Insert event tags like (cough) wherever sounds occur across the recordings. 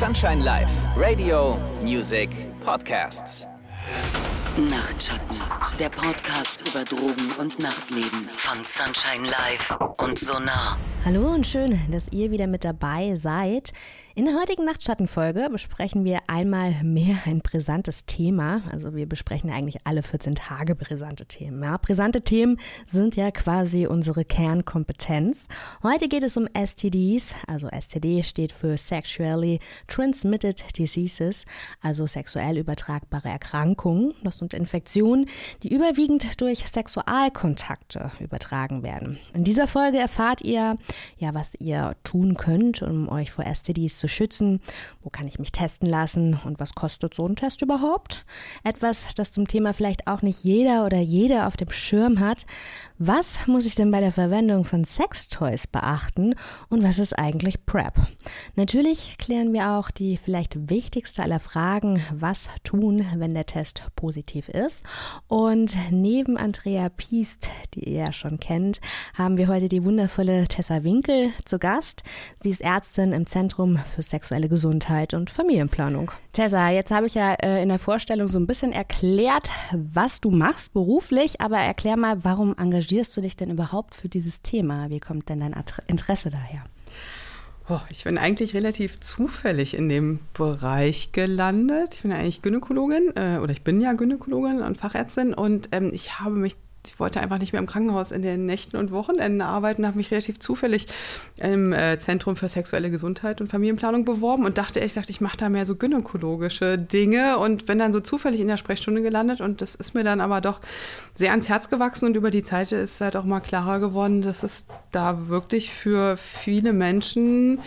Sunshine Live, Radio, Music, Podcasts. Nachtschatten, der Podcast über Drogen und Nachtleben von Sunshine Live und Sonar. Hallo und schön, dass ihr wieder mit dabei seid. In der heutigen Nachtschattenfolge besprechen wir einmal mehr ein brisantes Thema. Also wir besprechen eigentlich alle 14 Tage brisante Themen. Ja, brisante Themen sind ja quasi unsere Kernkompetenz. Heute geht es um STDs, also STD steht für Sexually Transmitted Diseases, also sexuell übertragbare Erkrankungen. Das sind Infektionen, die überwiegend durch Sexualkontakte übertragen werden. In dieser Folge erfahrt ihr, ja, was ihr tun könnt, um euch vor STDs zu schützen? Wo kann ich mich testen lassen? Und was kostet so ein Test überhaupt? Etwas, das zum Thema vielleicht auch nicht jeder oder jede auf dem Schirm hat. Was muss ich denn bei der Verwendung von Sextoys beachten? Und was ist eigentlich PrEP? Natürlich klären wir auch die vielleicht wichtigste aller Fragen, was tun, wenn der Test positiv ist. Und neben Andrea Piest, die ihr ja schon kennt, haben wir heute die wundervolle Tessa Winkel zu Gast. Sie ist Ärztin im Zentrum für sexuelle Gesundheit und Familienplanung. Tessa, jetzt habe ich ja äh, in der Vorstellung so ein bisschen erklärt, was du machst beruflich, aber erklär mal, warum engagierst engagierst du dich denn überhaupt für dieses Thema? Wie kommt denn dein Interesse daher? Oh, ich bin eigentlich relativ zufällig in dem Bereich gelandet. Ich bin eigentlich Gynäkologin äh, oder ich bin ja Gynäkologin und Fachärztin und ähm, ich habe mich ich wollte einfach nicht mehr im Krankenhaus in den Nächten und Wochenenden arbeiten, habe mich relativ zufällig im äh, Zentrum für sexuelle Gesundheit und Familienplanung beworben und dachte ehrlich gesagt, ich mache da mehr so gynäkologische Dinge und bin dann so zufällig in der Sprechstunde gelandet und das ist mir dann aber doch sehr ans Herz gewachsen und über die Zeit ist halt auch mal klarer geworden, dass es da wirklich für viele Menschen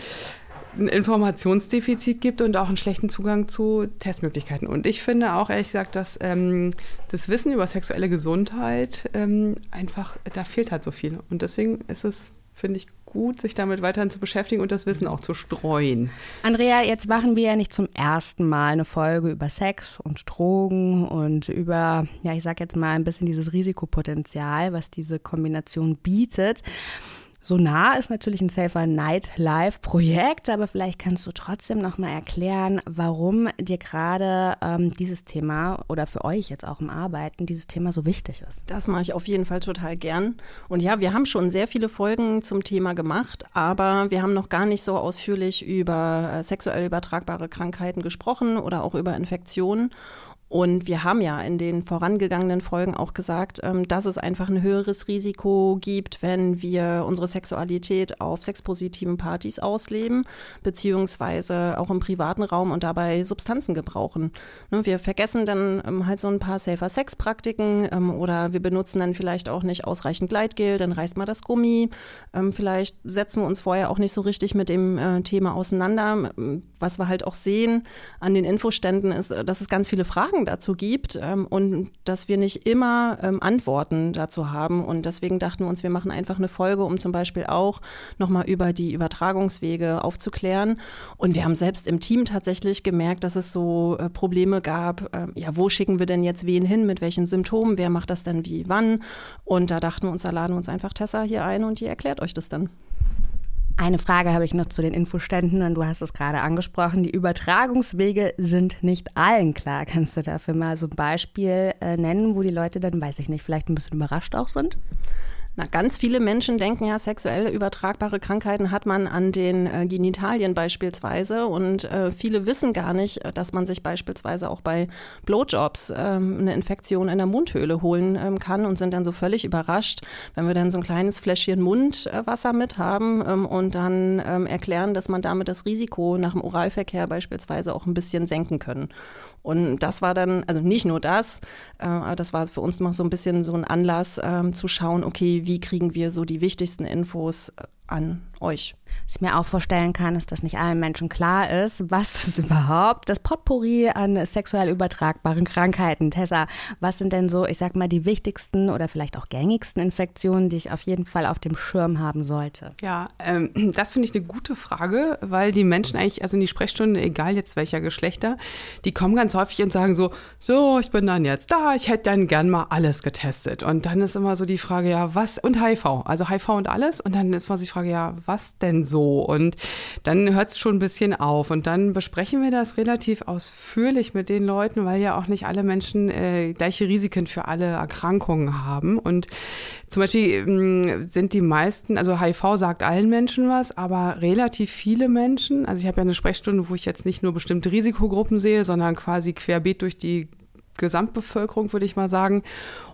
ein Informationsdefizit gibt und auch einen schlechten Zugang zu Testmöglichkeiten. Und ich finde auch ehrlich gesagt, dass ähm, das Wissen über sexuelle Gesundheit ähm, einfach, da fehlt halt so viel. Und deswegen ist es, finde ich, gut, sich damit weiterhin zu beschäftigen und das Wissen auch zu streuen. Andrea, jetzt machen wir ja nicht zum ersten Mal eine Folge über Sex und Drogen und über, ja, ich sag jetzt mal ein bisschen dieses Risikopotenzial, was diese Kombination bietet. Sonar ist natürlich ein Safer Nightlife Projekt, aber vielleicht kannst du trotzdem noch mal erklären, warum dir gerade ähm, dieses Thema oder für euch jetzt auch im Arbeiten dieses Thema so wichtig ist. Das mache ich auf jeden Fall total gern. Und ja, wir haben schon sehr viele Folgen zum Thema gemacht, aber wir haben noch gar nicht so ausführlich über äh, sexuell übertragbare Krankheiten gesprochen oder auch über Infektionen. Und wir haben ja in den vorangegangenen Folgen auch gesagt, ähm, dass es einfach ein höheres Risiko gibt, wenn wir unsere Sexualität auf sexpositiven Partys ausleben, beziehungsweise auch im privaten Raum und dabei Substanzen gebrauchen. Ne, wir vergessen dann ähm, halt so ein paar Safer-Sex-Praktiken ähm, oder wir benutzen dann vielleicht auch nicht ausreichend Gleitgel, dann reißt mal das Gummi. Vielleicht setzen wir uns vorher auch nicht so richtig mit dem äh, Thema auseinander. Was wir halt auch sehen an den Infoständen ist, dass es ganz viele Fragen Fragen dazu gibt ähm, und dass wir nicht immer ähm, Antworten dazu haben. Und deswegen dachten wir uns, wir machen einfach eine Folge, um zum Beispiel auch nochmal über die Übertragungswege aufzuklären. Und wir haben selbst im Team tatsächlich gemerkt, dass es so äh, Probleme gab. Äh, ja, wo schicken wir denn jetzt wen hin? Mit welchen Symptomen? Wer macht das denn wie, wann? Und da dachten wir uns, da laden wir uns einfach Tessa hier ein und die erklärt euch das dann. Eine Frage habe ich noch zu den Infoständen und du hast es gerade angesprochen. Die Übertragungswege sind nicht allen klar. Kannst du dafür mal so ein Beispiel äh, nennen, wo die Leute dann, weiß ich nicht, vielleicht ein bisschen überrascht auch sind? Na, ganz viele Menschen denken ja, sexuell übertragbare Krankheiten hat man an den äh, Genitalien beispielsweise. Und äh, viele wissen gar nicht, dass man sich beispielsweise auch bei Blowjobs ähm, eine Infektion in der Mundhöhle holen ähm, kann und sind dann so völlig überrascht, wenn wir dann so ein kleines Fläschchen Mundwasser mit haben ähm, und dann ähm, erklären, dass man damit das Risiko nach dem Oralverkehr beispielsweise auch ein bisschen senken können. Und das war dann, also nicht nur das, äh, das war für uns noch so ein bisschen so ein Anlass äh, zu schauen, okay, wie kriegen wir so die wichtigsten Infos äh, an euch. Was ich mir auch vorstellen kann, ist, dass nicht allen Menschen klar ist, was (laughs) ist überhaupt das Potpourri an sexuell übertragbaren Krankheiten. Tessa, was sind denn so, ich sag mal, die wichtigsten oder vielleicht auch gängigsten Infektionen, die ich auf jeden Fall auf dem Schirm haben sollte? Ja, ähm, (clears throat) das finde ich eine gute Frage, weil die Menschen eigentlich, also in die Sprechstunde, egal jetzt welcher Geschlechter, die kommen ganz häufig und sagen so, so, ich bin dann jetzt da, ich hätte dann gern mal alles getestet. Und dann ist immer so die Frage, ja, was und HIV, also HIV und alles. Und dann ist mal die Frage, sage, ja, was denn so? Und dann hört es schon ein bisschen auf. Und dann besprechen wir das relativ ausführlich mit den Leuten, weil ja auch nicht alle Menschen äh, gleiche Risiken für alle Erkrankungen haben. Und zum Beispiel ähm, sind die meisten, also HIV sagt allen Menschen was, aber relativ viele Menschen, also ich habe ja eine Sprechstunde, wo ich jetzt nicht nur bestimmte Risikogruppen sehe, sondern quasi querbeet durch die Gesamtbevölkerung, würde ich mal sagen.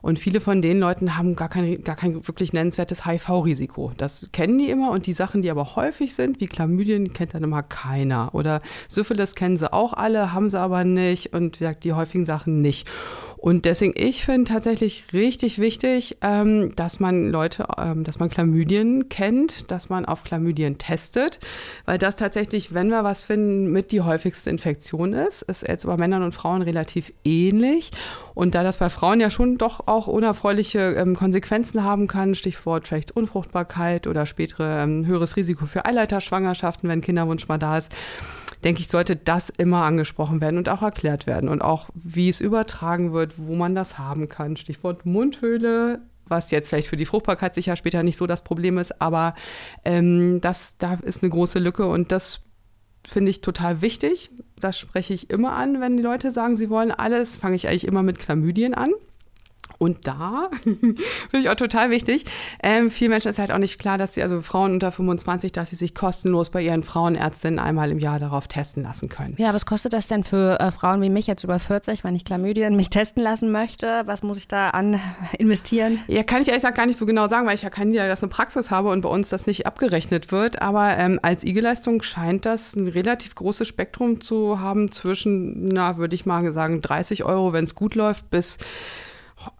Und viele von den Leuten haben gar kein, gar kein wirklich nennenswertes HIV-Risiko. Das kennen die immer und die Sachen, die aber häufig sind, wie Chlamydien, kennt dann immer keiner. Oder Syphilis kennen sie auch alle, haben sie aber nicht und die häufigen Sachen nicht. Und deswegen, ich finde tatsächlich richtig wichtig, ähm, dass man Leute, ähm, dass man Chlamydien kennt, dass man auf Chlamydien testet, weil das tatsächlich, wenn wir was finden, mit die häufigste Infektion ist. Ist jetzt bei Männern und Frauen relativ ähnlich. Und da das bei Frauen ja schon doch auch unerfreuliche ähm, Konsequenzen haben kann, Stichwort vielleicht Unfruchtbarkeit oder spätere ähm, höheres Risiko für Eileiterschwangerschaften, wenn Kinderwunsch mal da ist, denke ich, sollte das immer angesprochen werden und auch erklärt werden und auch, wie es übertragen wird, wo man das haben kann. Stichwort Mundhöhle, was jetzt vielleicht für die Fruchtbarkeit sicher später nicht so das Problem ist, aber ähm, das, da ist eine große Lücke und das finde ich total wichtig. Das spreche ich immer an, wenn die Leute sagen, sie wollen alles, fange ich eigentlich immer mit Chlamydien an. Und da (laughs) finde ich auch total wichtig. Ähm, vielen Menschen ist halt auch nicht klar, dass sie, also Frauen unter 25, dass sie sich kostenlos bei ihren Frauenärztinnen einmal im Jahr darauf testen lassen können. Ja, was kostet das denn für äh, Frauen wie mich jetzt über 40, wenn ich Chlamydien mich testen lassen möchte? Was muss ich da an (laughs) investieren? Ja, kann ich ehrlich gesagt gar nicht so genau sagen, weil ich ja keine Niederlassung Praxis habe und bei uns das nicht abgerechnet wird. Aber ähm, als IG-Leistung scheint das ein relativ großes Spektrum zu haben zwischen, na, würde ich mal sagen, 30 Euro, wenn es gut läuft, bis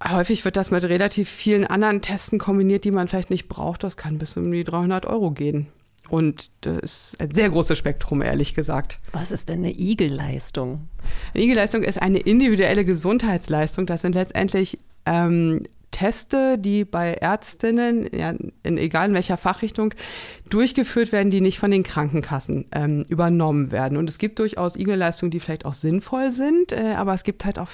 Häufig wird das mit relativ vielen anderen Testen kombiniert, die man vielleicht nicht braucht. Das kann bis um die 300 Euro gehen. Und das ist ein sehr großes Spektrum, ehrlich gesagt. Was ist denn eine Igel-Leistung? Eine Igel-Leistung ist eine individuelle Gesundheitsleistung. Das sind letztendlich ähm, Teste, die bei Ärztinnen, ja, in egal in welcher Fachrichtung, durchgeführt werden, die nicht von den Krankenkassen ähm, übernommen werden. Und es gibt durchaus Igel-Leistungen, die vielleicht auch sinnvoll sind, äh, aber es gibt halt auch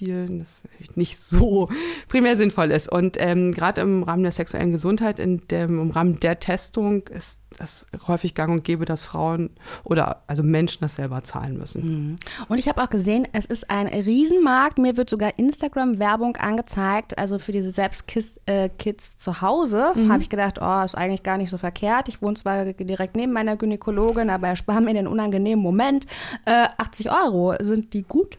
vielen das nicht so primär sinnvoll ist. Und ähm, gerade im Rahmen der sexuellen Gesundheit, in dem, im Rahmen der Testung ist das häufig gang und gäbe, dass Frauen oder also Menschen das selber zahlen müssen. Mhm. Und ich habe auch gesehen, es ist ein Riesenmarkt. Mir wird sogar Instagram-Werbung angezeigt. Also für diese Selbstkits äh, zu Hause mhm. habe ich gedacht, oh, ist eigentlich gar nicht so verkehrt. Ich wohne zwar direkt neben meiner Gynäkologin, aber erspare mir den unangenehmen Moment. Äh, 80 Euro, sind die gut?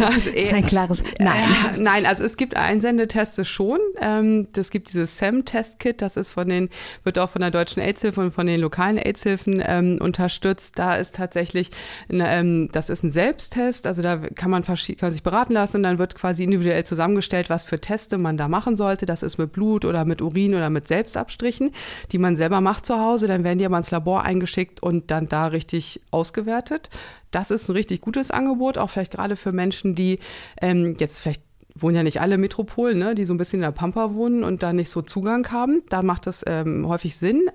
Also das ist ein klares Nein. Äh, nein, also es gibt Einsendeteste schon. Ähm, gibt dieses SAM-Test-Kit, das ist von den, wird auch von der Deutschen AIDS-Hilfe und von den lokalen AIDS-Hilfen ähm, unterstützt. Da ist tatsächlich, ein, ähm, das ist ein Selbsttest, also da kann man, kann sich beraten lassen und dann wird quasi individuell zusammengestellt, was für Teste man da machen sollte. Das ist mit Blut oder mit Urin oder mit Selbstabstrichen, die man selber macht zu Hause. Dann werden die aber ins Labor eingeschickt und dann da richtig ausgewertet. Das ist ein richtig gutes Angebot, auch vielleicht gerade für Menschen, die ähm, jetzt vielleicht wohnen ja nicht alle Metropolen, ne, die so ein bisschen in der Pampa wohnen und da nicht so Zugang haben. Da macht das ähm, häufig Sinn.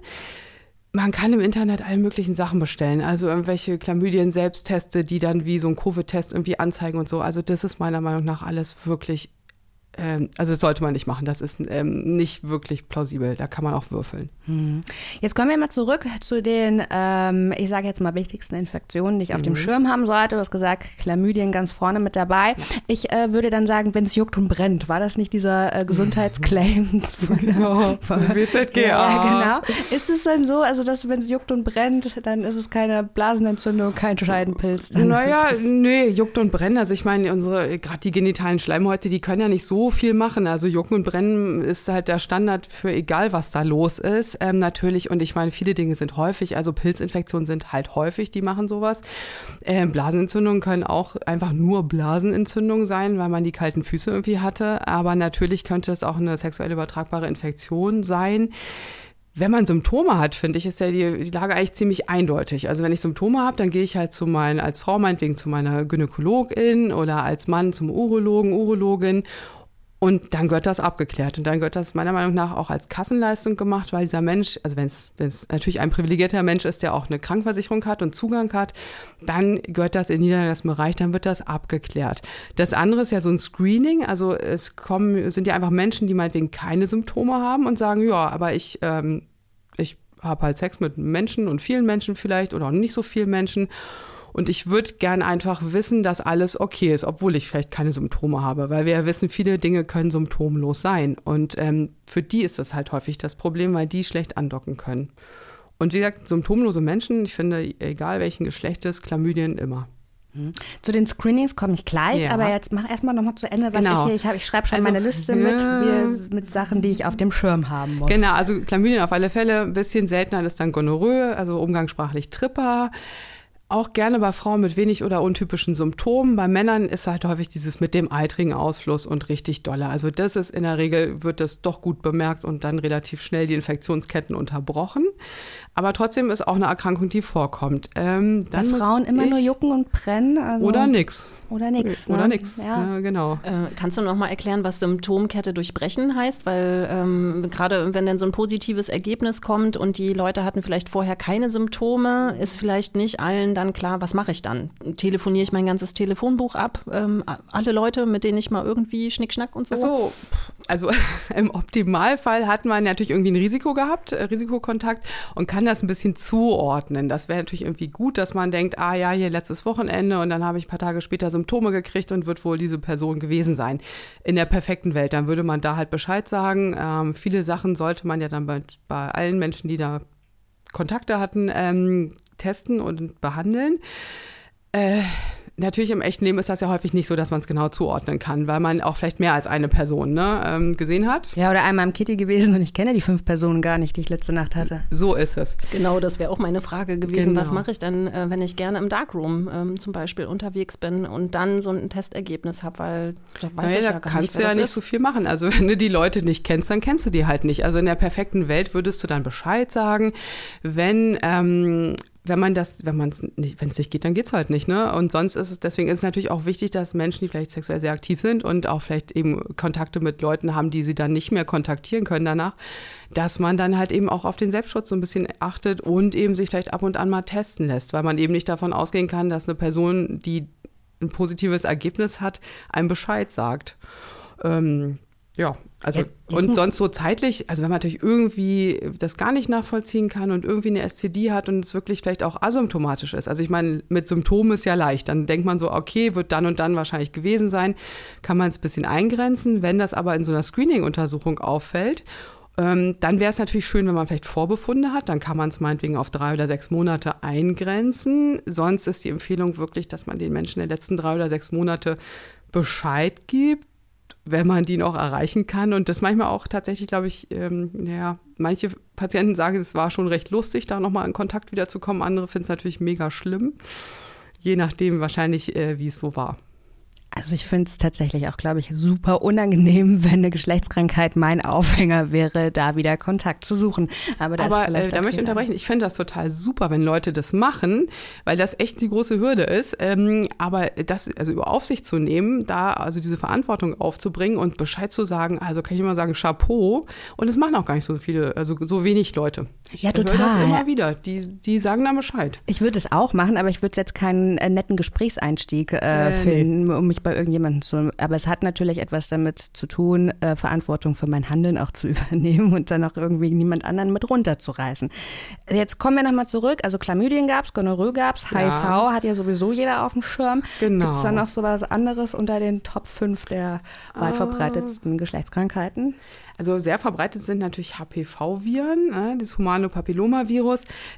Man kann im Internet alle möglichen Sachen bestellen. Also irgendwelche Chlamydien-Selbstteste, die dann wie so ein Covid-Test irgendwie anzeigen und so. Also das ist meiner Meinung nach alles wirklich also das sollte man nicht machen. Das ist ähm, nicht wirklich plausibel. Da kann man auch würfeln. Hm. Jetzt kommen wir mal zurück zu den, ähm, ich sage jetzt mal, wichtigsten Infektionen, die ich auf mhm. dem Schirm haben sollte. Du hast gesagt, Chlamydien ganz vorne mit dabei. Ich äh, würde dann sagen, wenn es juckt und brennt, war das nicht dieser äh, Gesundheitsclaim (laughs) von, genau, von WZGA? Ja, genau. Ist es denn so, also dass wenn es juckt und brennt, dann ist es keine Blasenentzündung, kein Scheidenpilz? naja, nee, juckt und brennt. Also ich meine, unsere, gerade die genitalen Schleimhäute, die können ja nicht so viel machen. Also Jucken und Brennen ist halt der Standard für egal, was da los ist. Ähm, natürlich, und ich meine, viele Dinge sind häufig, also Pilzinfektionen sind halt häufig, die machen sowas. Ähm, Blasenentzündungen können auch einfach nur Blasenentzündungen sein, weil man die kalten Füße irgendwie hatte. Aber natürlich könnte es auch eine sexuell übertragbare Infektion sein. Wenn man Symptome hat, finde ich, ist ja die, Lage eigentlich ziemlich eindeutig. Also wenn ich Symptome habe, dann gehe ich halt zu meinen, als Frau meinetwegen zu meiner Gynäkologin oder als Mann zum Urologen, Urologin Und dann gehört das abgeklärt. Und dann gehört das meiner Meinung nach auch als Kassenleistung gemacht, weil dieser Mensch, also wenn es natürlich ein privilegierter Mensch ist, der auch eine Krankversicherung hat und Zugang hat, dann gehört das in niedergelassenen Bereich, dann wird das abgeklärt. Das andere ist ja so ein Screening. Also es kommen, sind ja einfach Menschen, die meinetwegen keine Symptome haben und sagen, ja, aber ich, ähm, ich habe halt Sex mit Menschen und vielen Menschen vielleicht oder auch nicht so vielen Menschen. Und ich würde gern einfach wissen, dass alles okay ist, obwohl ich vielleicht keine Symptome habe, weil wir ja wissen, viele Dinge können symptomlos sein. Und ähm, für die ist das halt häufig das Problem, weil die schlecht andocken können. Und wie gesagt, symptomlose Menschen, ich finde, egal welchen Geschlechtes, Chlamydien immer. Mhm. Zu den Screenings komme ich gleich, ja. aber jetzt mach erstmal nochmal zu Ende, was genau. ich hier, ich, hab, ich schreibe schon also, meine Liste mit, wie, mit Sachen, die ich auf dem Schirm haben muss. Genau, also Chlamydien auf alle Fälle, ein bisschen seltener ist dann Gonorrhoe, also umgangssprachlich Tripper auch gerne bei Frauen mit wenig oder untypischen Symptomen. Bei Männern ist halt häufig dieses mit dem eitrigen Ausfluss und richtig dolle. Also das ist in der Regel, wird das doch gut bemerkt und dann relativ schnell die Infektionsketten unterbrochen. Aber trotzdem ist auch eine Erkrankung, die vorkommt. Ähm, Bei Frauen immer nur jucken und brennen? Also oder nix. Oder nix. Ne? Oder nix, ja. ja genau. Äh, kannst du noch mal erklären, was Symptomkette durchbrechen heißt? Weil ähm, gerade wenn dann so ein positives Ergebnis kommt und die Leute hatten vielleicht vorher keine Symptome, ist vielleicht nicht allen dann klar, was mache ich dann? Telefoniere ich mein ganzes Telefonbuch ab? Ähm, alle Leute, mit denen ich mal irgendwie Schnickschnack und so? Ach so, also (laughs) im Optimalfall hat man natürlich irgendwie ein Risiko gehabt, äh, Risikokontakt und kann das ein bisschen zuordnen. Das wäre natürlich irgendwie gut, dass man denkt, ah ja, hier letztes Wochenende und dann habe ich ein paar Tage später Symptome gekriegt und wird wohl diese Person gewesen sein. In der perfekten Welt, dann würde man da halt Bescheid sagen. Ähm, viele Sachen sollte man ja dann bei, bei allen Menschen, die da Kontakte hatten, ähm, testen und behandeln. Äh, natürlich im echten Leben ist das ja häufig nicht so, dass man es genau zuordnen kann, weil man auch vielleicht mehr als eine Person ne, ähm, gesehen hat. Ja, oder einmal im Kitty gewesen und ich kenne die fünf Personen gar nicht, die ich letzte Nacht hatte. So ist es. Genau, das wäre auch meine Frage gewesen. Genau. Was mache ich denn, äh, wenn ich gerne im Darkroom ähm, zum Beispiel unterwegs bin und dann so ein Testergebnis habe, weil da weiß naja, ich ja gar da kannst nicht, du ja nicht ist. so viel machen. Also (laughs) wenn du die Leute nicht kennst, dann kennst du die halt nicht. Also in der perfekten Welt würdest du dann Bescheid sagen, wenn ähm, wenn man das, wenn man es nicht, wenn es nicht geht, dann geht es halt nicht, ne? Und sonst ist es, deswegen ist es natürlich auch wichtig, dass Menschen, die vielleicht sexuell sehr aktiv sind und auch vielleicht eben Kontakte mit Leuten haben, die sie dann nicht mehr kontaktieren können danach, dass man dann halt eben auch auf den Selbstschutz so ein bisschen achtet und eben sich vielleicht ab und an mal testen lässt, weil man eben nicht davon ausgehen kann, dass eine Person, die ein positives Ergebnis hat, einem Bescheid sagt. Ähm, ja, also ja, und sonst so zeitlich, also wenn man natürlich irgendwie das gar nicht nachvollziehen kann und irgendwie eine STD hat und es wirklich vielleicht auch asymptomatisch ist. Also ich meine, mit Symptomen ist ja leicht. Dann denkt man so, okay, wird dann und dann wahrscheinlich gewesen sein, kann man es ein bisschen eingrenzen. Wenn das aber in so einer Screening-Untersuchung auffällt ähm, dann wäre es natürlich schön, wenn man vielleicht Vorbefunde hat. Dann kann man es meinetwegen auf drei oder sechs Monate eingrenzen. Sonst ist die Empfehlung wirklich, dass man den Menschen der letzten drei oder sechs Monate Bescheid gibt wenn man die noch erreichen kann. Und das manchmal auch tatsächlich, glaube ich, ähm, ja, manche Patienten sagen, es war schon recht lustig, da nochmal in Kontakt wiederzukommen. Andere finden es natürlich mega schlimm. Je nachdem wahrscheinlich, äh, wie es so war. Also ich finde es tatsächlich auch, glaube ich, super unangenehm, (laughs) wenn eine Geschlechtskrankheit mein Aufhänger wäre, da wieder Kontakt zu suchen. Aber, da, Aber, äh, da möchte ich unterbrechen. Ich finde das total super, wenn Leute das machen, weil das echt die große Hürde ist. Ähm, aber das, also über Aufsicht zu nehmen, da also diese Verantwortung aufzubringen und Bescheid zu sagen, also kann ich immer sagen, Chapeau. Und es machen auch gar nicht so viele, also so wenig Leute. Ja, ich total. das immer wieder. Die, die sagen da Bescheid. Ich würde es auch machen, aber ich würde jetzt keinen äh, netten Gesprächseinstieg äh, äh, finden, nee. um mich bei irgendjemandem zu. Aber es hat natürlich etwas damit zu tun, äh, Verantwortung für mein Handeln auch zu (laughs) übernehmen und dann auch irgendwie niemand anderen mit runterzureißen. Jetzt kommen wir nochmal zurück. Also Chlamydien gab es, Gonorrhoe gab es, HIV hat ja sowieso jeder auf dem Schirm. Genau. Gibt es da noch so was anderes unter den Top 5 der weit verbreitetsten uh. Geschlechtskrankheiten? Also sehr verbreitet sind natürlich HPV-Viren, äh, das humane.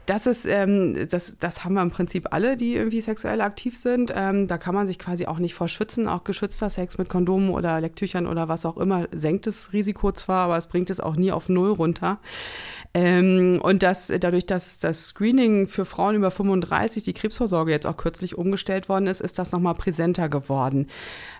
Das ist, ähm, das, das haben wir im Prinzip alle, die irgendwie sexuell aktiv sind. Ähm, da kann man sich quasi auch nicht vor schützen. Auch geschützter Sex mit Kondomen oder Lecktüchern oder was auch immer senkt das Risiko zwar, aber es bringt es auch nie auf Null runter. Ähm, und das, dadurch, dass das Screening für Frauen über 35, die Krebsvorsorge jetzt auch kürzlich umgestellt worden ist, ist das nochmal präsenter geworden.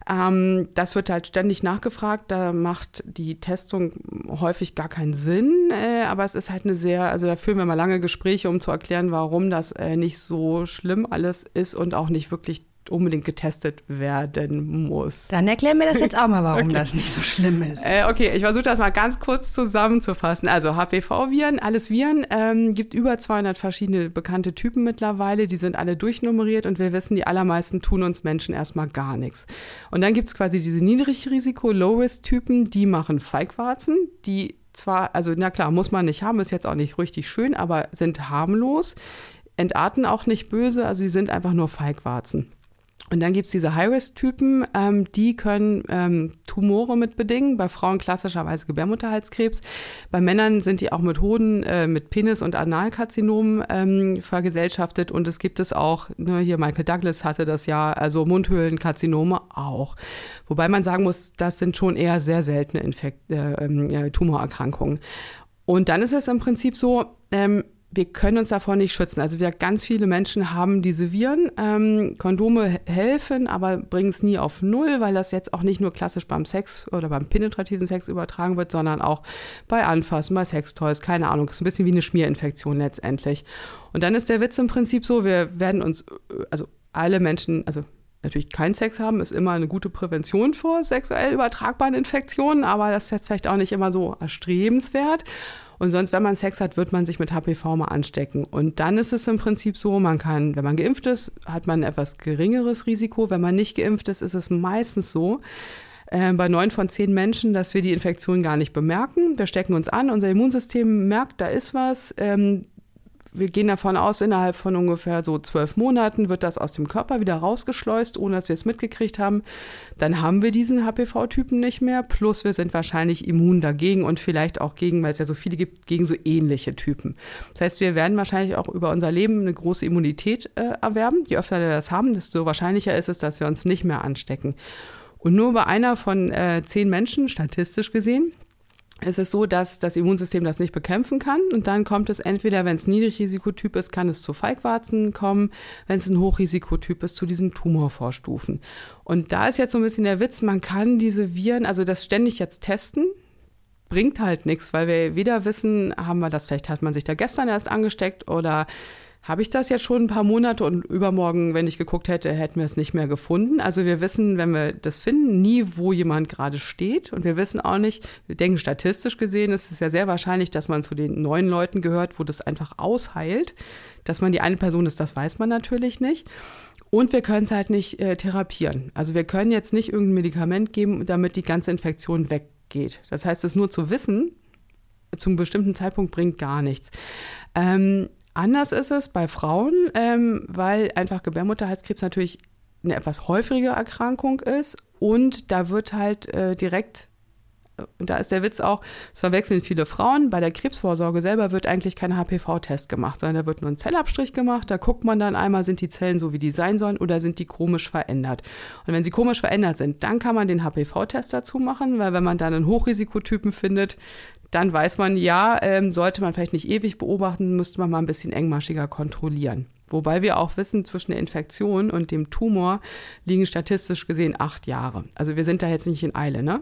Ähm, das wird halt ständig nachgefragt. Da macht die Testung häufig gar keinen Sinn. Äh, aber es ist halt eine sehr, also da führen wir mal lange Gespräche, um zu erklären, warum das äh, nicht so schlimm alles ist und auch nicht wirklich unbedingt getestet werden muss. Dann erklär mir das jetzt auch mal, warum okay. das nicht so schlimm ist. Äh, okay, ich versuche das mal ganz kurz zusammenzufassen. Also HPV-Viren, alles Viren, ähm, gibt über 200 verschiedene bekannte Typen mittlerweile. Die sind alle durchnummeriert und wir wissen, die allermeisten tun uns Menschen erstmal gar nichts. Und dann gibt es quasi diese Niedrigrisiko, Low-Risk-Typen, die machen Feigwarzen, die zwar, also na klar, muss man nicht haben, ist jetzt auch nicht richtig schön, aber sind harmlos, entarten auch nicht böse, also sie sind einfach nur Feigwarzen. Und dann gibt's diese High-Risk-Typen, ähm, die können ähm, Tumore mit bedingen, bei Frauen klassischerweise Gebärmutterhalskrebs. Bei Männern sind die auch mit Hoden, äh, mit Penis- und Analkarzinomen ähm, vergesellschaftet. Und es gibt es auch, ne, hier Michael Douglas hatte das ja, also Mundhöhlenkarzinome auch. Wobei man sagen muss, das sind schon eher sehr seltene Infekt äh, äh, Tumorerkrankungen. Und dann ist es im Prinzip so, ähm, wir können uns davor nicht schützen. Also wir ganz viele Menschen haben diese Viren. Ähm, Kondome helfen, aber bringen es nie auf Null, weil das jetzt auch nicht nur klassisch beim Sex oder beim penetrativen Sex übertragen wird, sondern auch bei Anfassen, bei Sextoys, keine Ahnung. Ist ein bisschen wie eine Schmierinfektion letztendlich. Und dann ist der Witz im Prinzip so, wir werden uns, also alle Menschen, also natürlich keinen Sex haben, ist immer eine gute Prävention vor sexuell übertragbaren Infektionen, aber das ist jetzt vielleicht auch nicht immer so erstrebenswert. Und sonst, wenn man Sex hat, wird man sich mit HPV mal anstecken. Und dann ist es im Prinzip so, man kann, wenn man geimpft ist, hat man ein etwas geringeres Risiko. Wenn man nicht geimpft ist, ist es meistens so, äh, bei neun von zehn Menschen, dass wir die Infektion gar nicht bemerken. Wir stecken uns an, unser Immunsystem merkt, da ist was. Ähm, wir gehen davon aus, innerhalb von ungefähr so zwölf Monaten wird das aus dem Körper wieder rausgeschleust, ohne dass wir es mitgekriegt haben. Dann haben wir diesen HPV-Typen nicht mehr. Plus wir sind wahrscheinlich immun dagegen und vielleicht auch gegen, weil es ja so viele gibt, gegen so ähnliche Typen. Das heißt, wir werden wahrscheinlich auch über unser Leben eine große Immunität äh, erwerben. Je öfter wir das haben, desto wahrscheinlicher ist es, dass wir uns nicht mehr anstecken. Und nur bei einer von äh, zehn Menschen, statistisch gesehen, es ist so, dass das Immunsystem das nicht bekämpfen kann. Und dann kommt es entweder, wenn es Niedrigrisikotyp ist, kann es zu Feigwarzen kommen. Wenn es ein Hochrisikotyp ist, zu diesen Tumorvorstufen. Und da ist jetzt so ein bisschen der Witz, man kann diese Viren, also das ständig jetzt testen, bringt halt nichts, weil wir weder wissen, haben wir das, vielleicht hat man sich da gestern erst angesteckt oder habe ich das jetzt schon ein paar Monate und übermorgen, wenn ich geguckt hätte, hätten wir es nicht mehr gefunden. Also wir wissen, wenn wir das finden, nie, wo jemand gerade steht. Und wir wissen auch nicht, wir denken statistisch gesehen, ist es ja sehr wahrscheinlich, dass man zu den neuen Leuten gehört, wo das einfach ausheilt. Dass man die eine Person ist, das weiß man natürlich nicht. Und wir können es halt nicht äh, therapieren. Also wir können jetzt nicht irgendein Medikament geben, damit die ganze Infektion weggeht. Das heißt, es nur zu wissen, zum bestimmten Zeitpunkt bringt gar nichts. Ähm, Anders ist es bei Frauen, ähm, weil einfach Gebärmutterhalskrebs natürlich eine etwas häufige Erkrankung ist und da wird halt äh, direkt und da ist der Witz auch, es verwechseln viele Frauen. Bei der Krebsvorsorge selber wird eigentlich kein HPV-Test gemacht, sondern da wird nur ein Zellabstrich gemacht. Da guckt man dann einmal, sind die Zellen so, wie die sein sollen oder sind die komisch verändert. Und wenn sie komisch verändert sind, dann kann man den HPV-Test dazu machen, weil wenn man dann einen Hochrisikotypen findet, dann weiß man, ja, ähm, sollte man vielleicht nicht ewig beobachten, müsste man mal ein bisschen engmaschiger kontrollieren. Wobei wir auch wissen, zwischen der Infektion und dem Tumor liegen statistisch gesehen acht Jahre. Also wir sind da jetzt nicht in Eile, ne?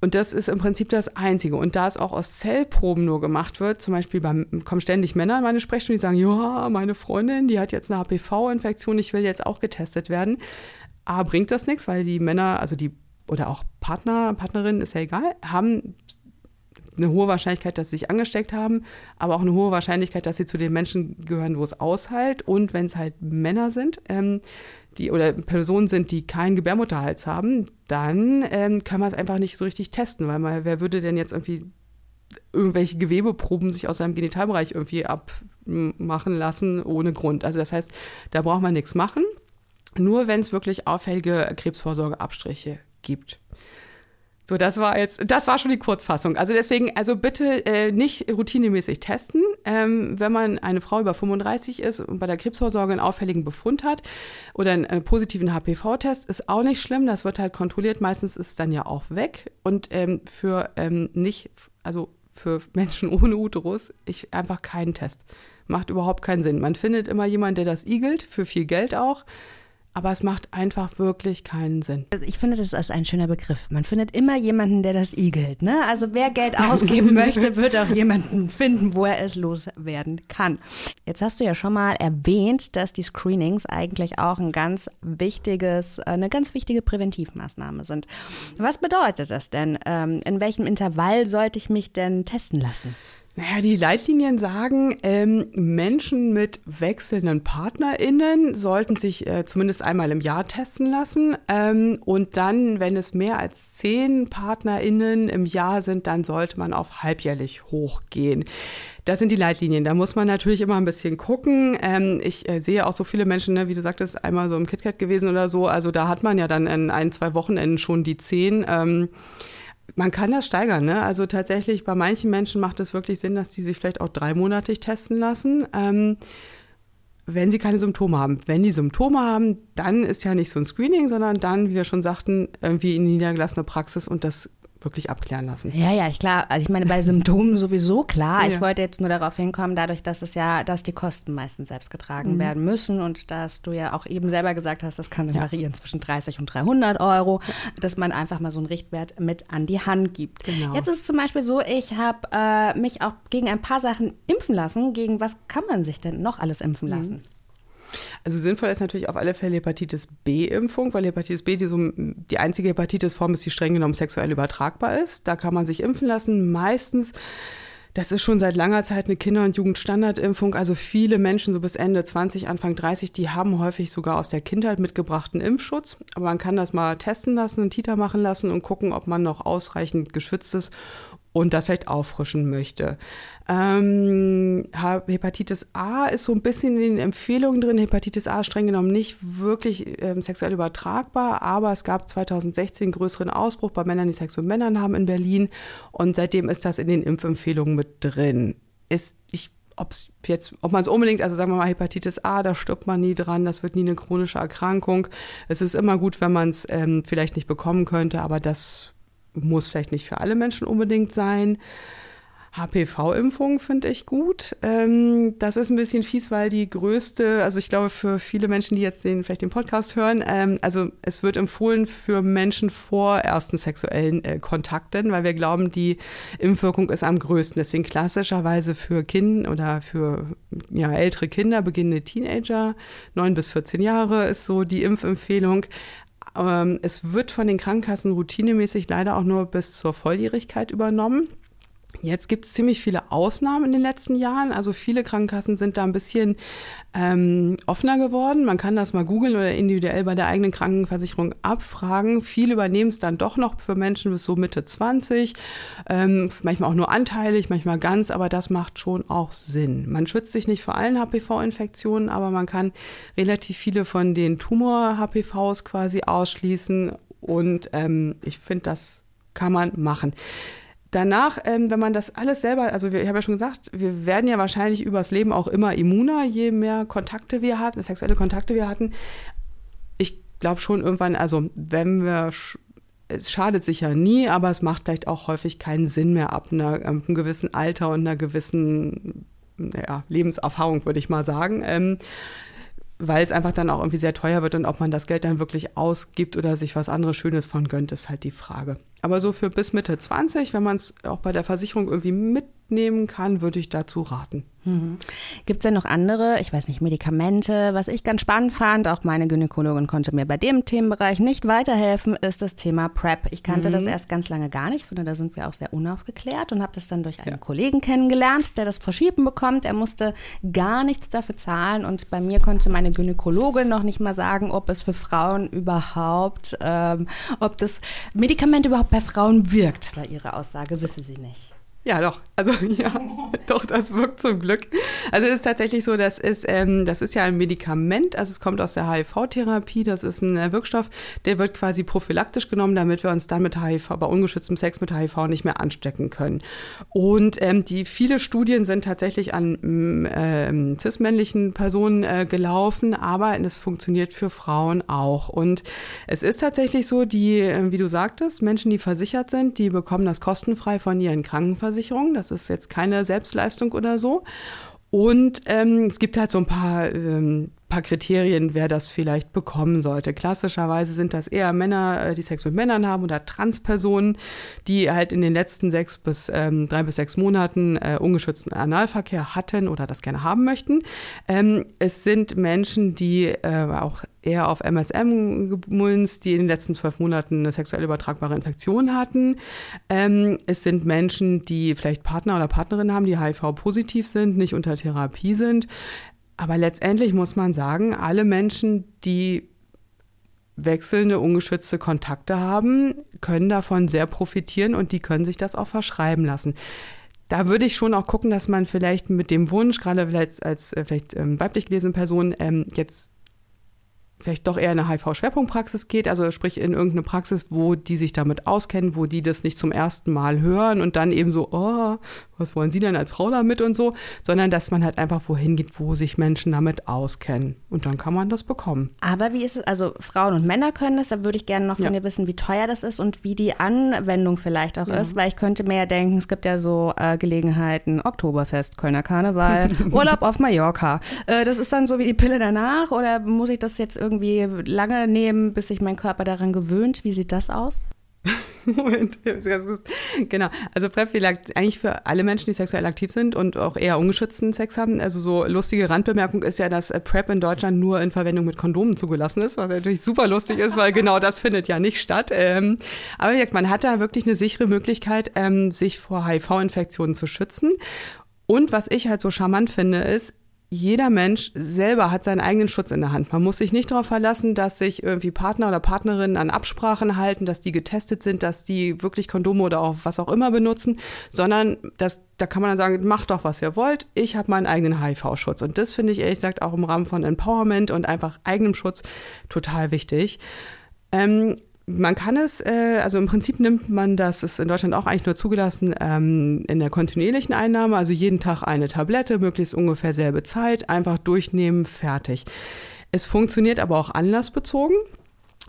Und das ist im Prinzip das Einzige. Und da es auch aus Zellproben nur gemacht wird, zum Beispiel beim, kommen ständig Männer in meine Sprechstunde, die sagen, ja, meine Freundin, die hat jetzt eine HPV-Infektion, ich will jetzt auch getestet werden. A, bringt das nichts, weil die Männer, also die, oder auch Partner, Partnerinnen, ist ja egal, haben eine hohe Wahrscheinlichkeit, dass sie sich angesteckt haben, aber auch eine hohe Wahrscheinlichkeit, dass sie zu den Menschen gehören, wo es aushält. Und wenn es halt Männer sind, ähm, die oder Personen sind, die keinen Gebärmutterhals haben, dann ähm, kann man es einfach nicht so richtig testen, weil man, wer würde denn jetzt irgendwie irgendwelche Gewebeproben sich aus seinem Genitalbereich irgendwie abmachen lassen ohne Grund. Also das heißt, da braucht man nichts machen, nur wenn es wirklich auffällige Krebsvorsorgeabstriche gibt. So, das war jetzt, das war schon die Kurzfassung. Also deswegen, also bitte äh, nicht routinemäßig testen. Ähm, wenn man eine Frau über 35 ist und bei der Krebsvorsorge einen auffälligen Befund hat oder einen äh, positiven HPV-Test, ist auch nicht schlimm. Das wird halt kontrolliert. Meistens ist es dann ja auch weg. Und ähm, für ähm, nicht, also für Menschen (laughs) ohne Uterus, ich einfach keinen Test. Macht überhaupt keinen Sinn. Man findet immer jemanden, der das igelt, für viel Geld auch. Aber es macht einfach wirklich keinen Sinn. Ich finde, das ist ein schöner Begriff. Man findet immer jemanden, der das igelt. Ne? Also wer Geld ausgeben (laughs) möchte, wird auch jemanden finden, wo er es loswerden kann. Jetzt hast du ja schon mal erwähnt, dass die Screenings eigentlich auch ein ganz wichtiges, eine ganz wichtige Präventivmaßnahme sind. Was bedeutet das denn? Ähm, in welchem Intervall sollte ich mich denn testen lassen? Naja, die Leitlinien sagen, ähm, Menschen mit wechselnden PartnerInnen sollten sich äh, zumindest einmal im Jahr testen lassen. Ähm, und dann, wenn es mehr als zehn PartnerInnen im Jahr sind, dann sollte man auf halbjährlich hochgehen. Das sind die Leitlinien. Da muss man natürlich immer ein bisschen gucken. Ähm, ich äh, sehe auch so viele Menschen, ne, wie du sagtest, einmal so im KitKat gewesen oder so. Also da hat man ja dann in ein, zwei Wochenenden schon die zehn. Man kann das steigern. Ne? Also tatsächlich, bei manchen Menschen macht es wirklich Sinn, dass die sich vielleicht auch dreimonatig testen lassen. Ähm, wenn sie keine Symptome haben. Wenn die Symptome haben, dann ist ja nicht so ein Screening, sondern dann, wie wir schon sagten, irgendwie in die niedergelassene Praxis und das wirklich abklären lassen. Ja, ja, ich klar. Also ich meine, bei Symptomen (laughs) sowieso klar. Ja. Ich wollte jetzt nur darauf hinkommen, dadurch, dass es ja, dass die Kosten meistens selbst getragen mhm. werden müssen und dass du ja auch eben selber gesagt hast, das kann ja. variieren zwischen 30 und 300 Euro, dass man einfach mal so einen Richtwert mit an die Hand gibt. Genau. Jetzt ist es zum Beispiel so, ich habe äh, mich auch gegen ein paar Sachen impfen lassen. Gegen was kann man sich denn noch alles impfen lassen? Mhm. Also sinnvoll ist natürlich auf alle Fälle Hepatitis B-Impfung, weil Hepatitis B die, so, die einzige Hepatitisform ist, die streng genommen sexuell übertragbar ist. Da kann man sich impfen lassen. Meistens das ist schon seit langer Zeit eine Kinder- und Jugendstandardimpfung. Also viele Menschen, so bis Ende 20, Anfang 30, die haben häufig sogar aus der Kindheit mitgebrachten Impfschutz. Aber man kann das mal testen lassen, einen Titer machen lassen und gucken, ob man noch ausreichend geschützt ist und das vielleicht auffrischen möchte. Ähm, Hepatitis A ist so ein bisschen in den Empfehlungen drin. Hepatitis A ist streng genommen nicht wirklich ähm, sexuell übertragbar, aber es gab 2016 einen größeren Ausbruch bei Männern, die Sex mit Männern haben in Berlin und seitdem ist das in den Impfempfehlungen mit drin. Ist, ich ob's jetzt, ob man es unbedingt, also sagen wir mal Hepatitis A, da stirbt man nie dran, das wird nie eine chronische Erkrankung. Es ist immer gut, wenn man es ähm, vielleicht nicht bekommen könnte, aber das muss vielleicht nicht für alle Menschen unbedingt sein. HPV-Impfung finde ich gut. Ähm, das ist ein bisschen fies, weil die größte, also ich glaube für viele Menschen, die jetzt den, vielleicht den Podcast hören, ähm, also es wird empfohlen für Menschen vor ersten sexuellen äh, Kontakten, weil wir glauben, die Impfwirkung ist am größten. Deswegen klassischerweise für Kinder oder für ja, ältere Kinder, beginnende Teenager, neun bis 14 Jahre ist so die Impfempfehlung. Ähm, es wird von den Krankenkassen routinemäßig leider auch nur bis zur Volljährigkeit übernommen. Jetzt gibt es ziemlich viele Ausnahmen in den letzten Jahren. Also viele Krankenkassen sind da ein bisschen ähm, offener geworden. Man kann das mal googeln oder individuell bei der eigenen Krankenversicherung abfragen. Viele übernehmen es dann doch noch für Menschen bis so Mitte 20. Ähm, manchmal auch nur anteilig, manchmal ganz, aber das macht schon auch Sinn. Man schützt sich nicht vor allen HPV-Infektionen, aber man kann relativ viele von den Tumor-HPVs quasi ausschließen. Und ähm, ich finde, das kann man machen. Danach, ähm, wenn man das alles selber, also wir, ich habe ja schon gesagt, wir werden ja wahrscheinlich übers Leben auch immer immuner, je mehr Kontakte wir hatten, sexuelle Kontakte wir hatten. Ich glaube schon irgendwann, also wenn wir, es schadet sicher nie, aber es macht vielleicht auch häufig keinen Sinn mehr ab einer, ähm, einem gewissen Alter und einer gewissen ja, Lebenserfahrung, würde ich mal sagen. Ähm, weil es einfach dann auch irgendwie sehr teuer wird und ob man das Geld dann wirklich ausgibt oder sich was anderes Schönes von gönnt, ist halt die Frage. Aber so für bis Mitte 20, wenn man es auch bei der Versicherung irgendwie mitnehmen kann, würde ich dazu raten. Mhm. Gibt es denn noch andere, ich weiß nicht, Medikamente? Was ich ganz spannend fand, auch meine Gynäkologin konnte mir bei dem Themenbereich nicht weiterhelfen, ist das Thema PrEP. Ich kannte mhm. das erst ganz lange gar nicht, finde, da sind wir auch sehr unaufgeklärt und habe das dann durch einen ja. Kollegen kennengelernt, der das verschieben bekommt. Er musste gar nichts dafür zahlen und bei mir konnte meine Gynäkologin noch nicht mal sagen, ob es für Frauen überhaupt, ähm, ob das Medikament überhaupt bei Frauen wirkt, war ihre Aussage, wisse sie nicht. Ja, doch. Also (laughs) ja, doch, das wirkt zum Glück. Also es ist tatsächlich so, das ist, ähm, das ist ja ein Medikament, also es kommt aus der HIV-Therapie, das ist ein äh, Wirkstoff, der wird quasi prophylaktisch genommen, damit wir uns dann mit HIV, bei ungeschütztem Sex mit HIV nicht mehr anstecken können. Und ähm, die viele Studien sind tatsächlich an mm, ähm, cis-männlichen Personen äh, gelaufen, aber es funktioniert für Frauen auch. Und es ist tatsächlich so, die, äh, wie du sagtest, Menschen, die versichert sind, die bekommen das kostenfrei von ihren Krankenversicherungen Krankenversicherung. Das ist jetzt keine Selbstleistung oder so. Und ähm, es gibt halt so ein paar ähm, paar Kriterien, wer das vielleicht bekommen sollte. Klassischerweise sind das eher Männer, äh, die Sex mit Männern haben oder Transpersonen, die halt in den letzten sechs bis ähm, drei bis sechs Monaten äh, ungeschützten Analverkehr hatten oder das gerne haben möchten. Ähm, es sind Menschen, die äh, auch eher auf MSM gemünzt, die in den letzten zwölf Monaten eine sexuell übertragbare Infektion hatten. Ähm, es sind Menschen, die vielleicht Partner oder Partnerin haben, die HIV-positiv sind, nicht unter Therapie sind. Aber letztendlich muss man sagen, alle Menschen, die wechselnde, ungeschützte Kontakte haben, können davon sehr profitieren und die können sich das auch verschreiben lassen. Da würde ich schon auch gucken, dass man vielleicht mit dem Wunsch, gerade vielleicht als äh, vielleicht ähm, weiblich gelesene Person, ähm, jetzt vielleicht doch eher in eine HIV-Schwerpunktpraxis geht, also sprich in irgendeine Praxis, wo die sich damit auskennen, wo die das nicht zum ersten Mal hören und dann eben so, oh, was wollen Sie denn als Frau damit und so, sondern dass man halt einfach wohin geht, wo sich Menschen damit auskennen. Und dann kann man das bekommen. Aber wie ist es, also Frauen und Männer können das, da würde ich gerne noch von ja. dir wissen, wie teuer das ist und wie die Anwendung vielleicht auch ja. ist, weil ich könnte mir ja denken, es gibt ja so äh, Gelegenheiten, Oktoberfest, Kölner Karneval, (laughs) Urlaub auf Mallorca. Äh, das ist dann so wie die Pille danach oder muss ich das jetzt irgendwie lange nehmen, bis sich mein Körper daran gewöhnt? Wie sieht das aus? (laughs) Moment, genau. Also PrEP vielleicht eigentlich für alle Menschen, die sexuell aktiv sind und auch eher ungeschützten Sex haben. Also so lustige Randbemerkung ist ja, dass PrEP in Deutschland nur in Verwendung mit Kondomen zugelassen ist, was natürlich super lustig ist, weil genau das findet ja nicht statt. Ähm, aber wie gesagt, man hat da wirklich eine sichere Möglichkeit, ähm, sich vor HIV-Infektionen zu schützen. Und was ich halt so charmant finde, ist, jeder Mensch selber hat seinen eigenen Schutz in der Hand. Man muss sich nicht darauf verlassen, dass sich irgendwie Partner oder Partnerinnen an Absprachen halten, dass die getestet sind, dass die wirklich Kondome oder auch was auch immer benutzen, sondern das, da kann man dann sagen, macht doch, was ihr wollt. Ich habe meinen eigenen HIV-Schutz. Und das finde ich ehrlich gesagt auch im Rahmen von Empowerment und einfach eigenem Schutz total wichtig. Ähm, man kann es, äh, also im Prinzip nimmt man das, ist in Deutschland auch eigentlich nur zugelassen, ähm, in der kontinuierlichen Einnahme, also jeden Tag eine Tablette, möglichst ungefähr selbe Zeit, einfach durchnehmen, fertig. Es funktioniert aber auch anlassbezogen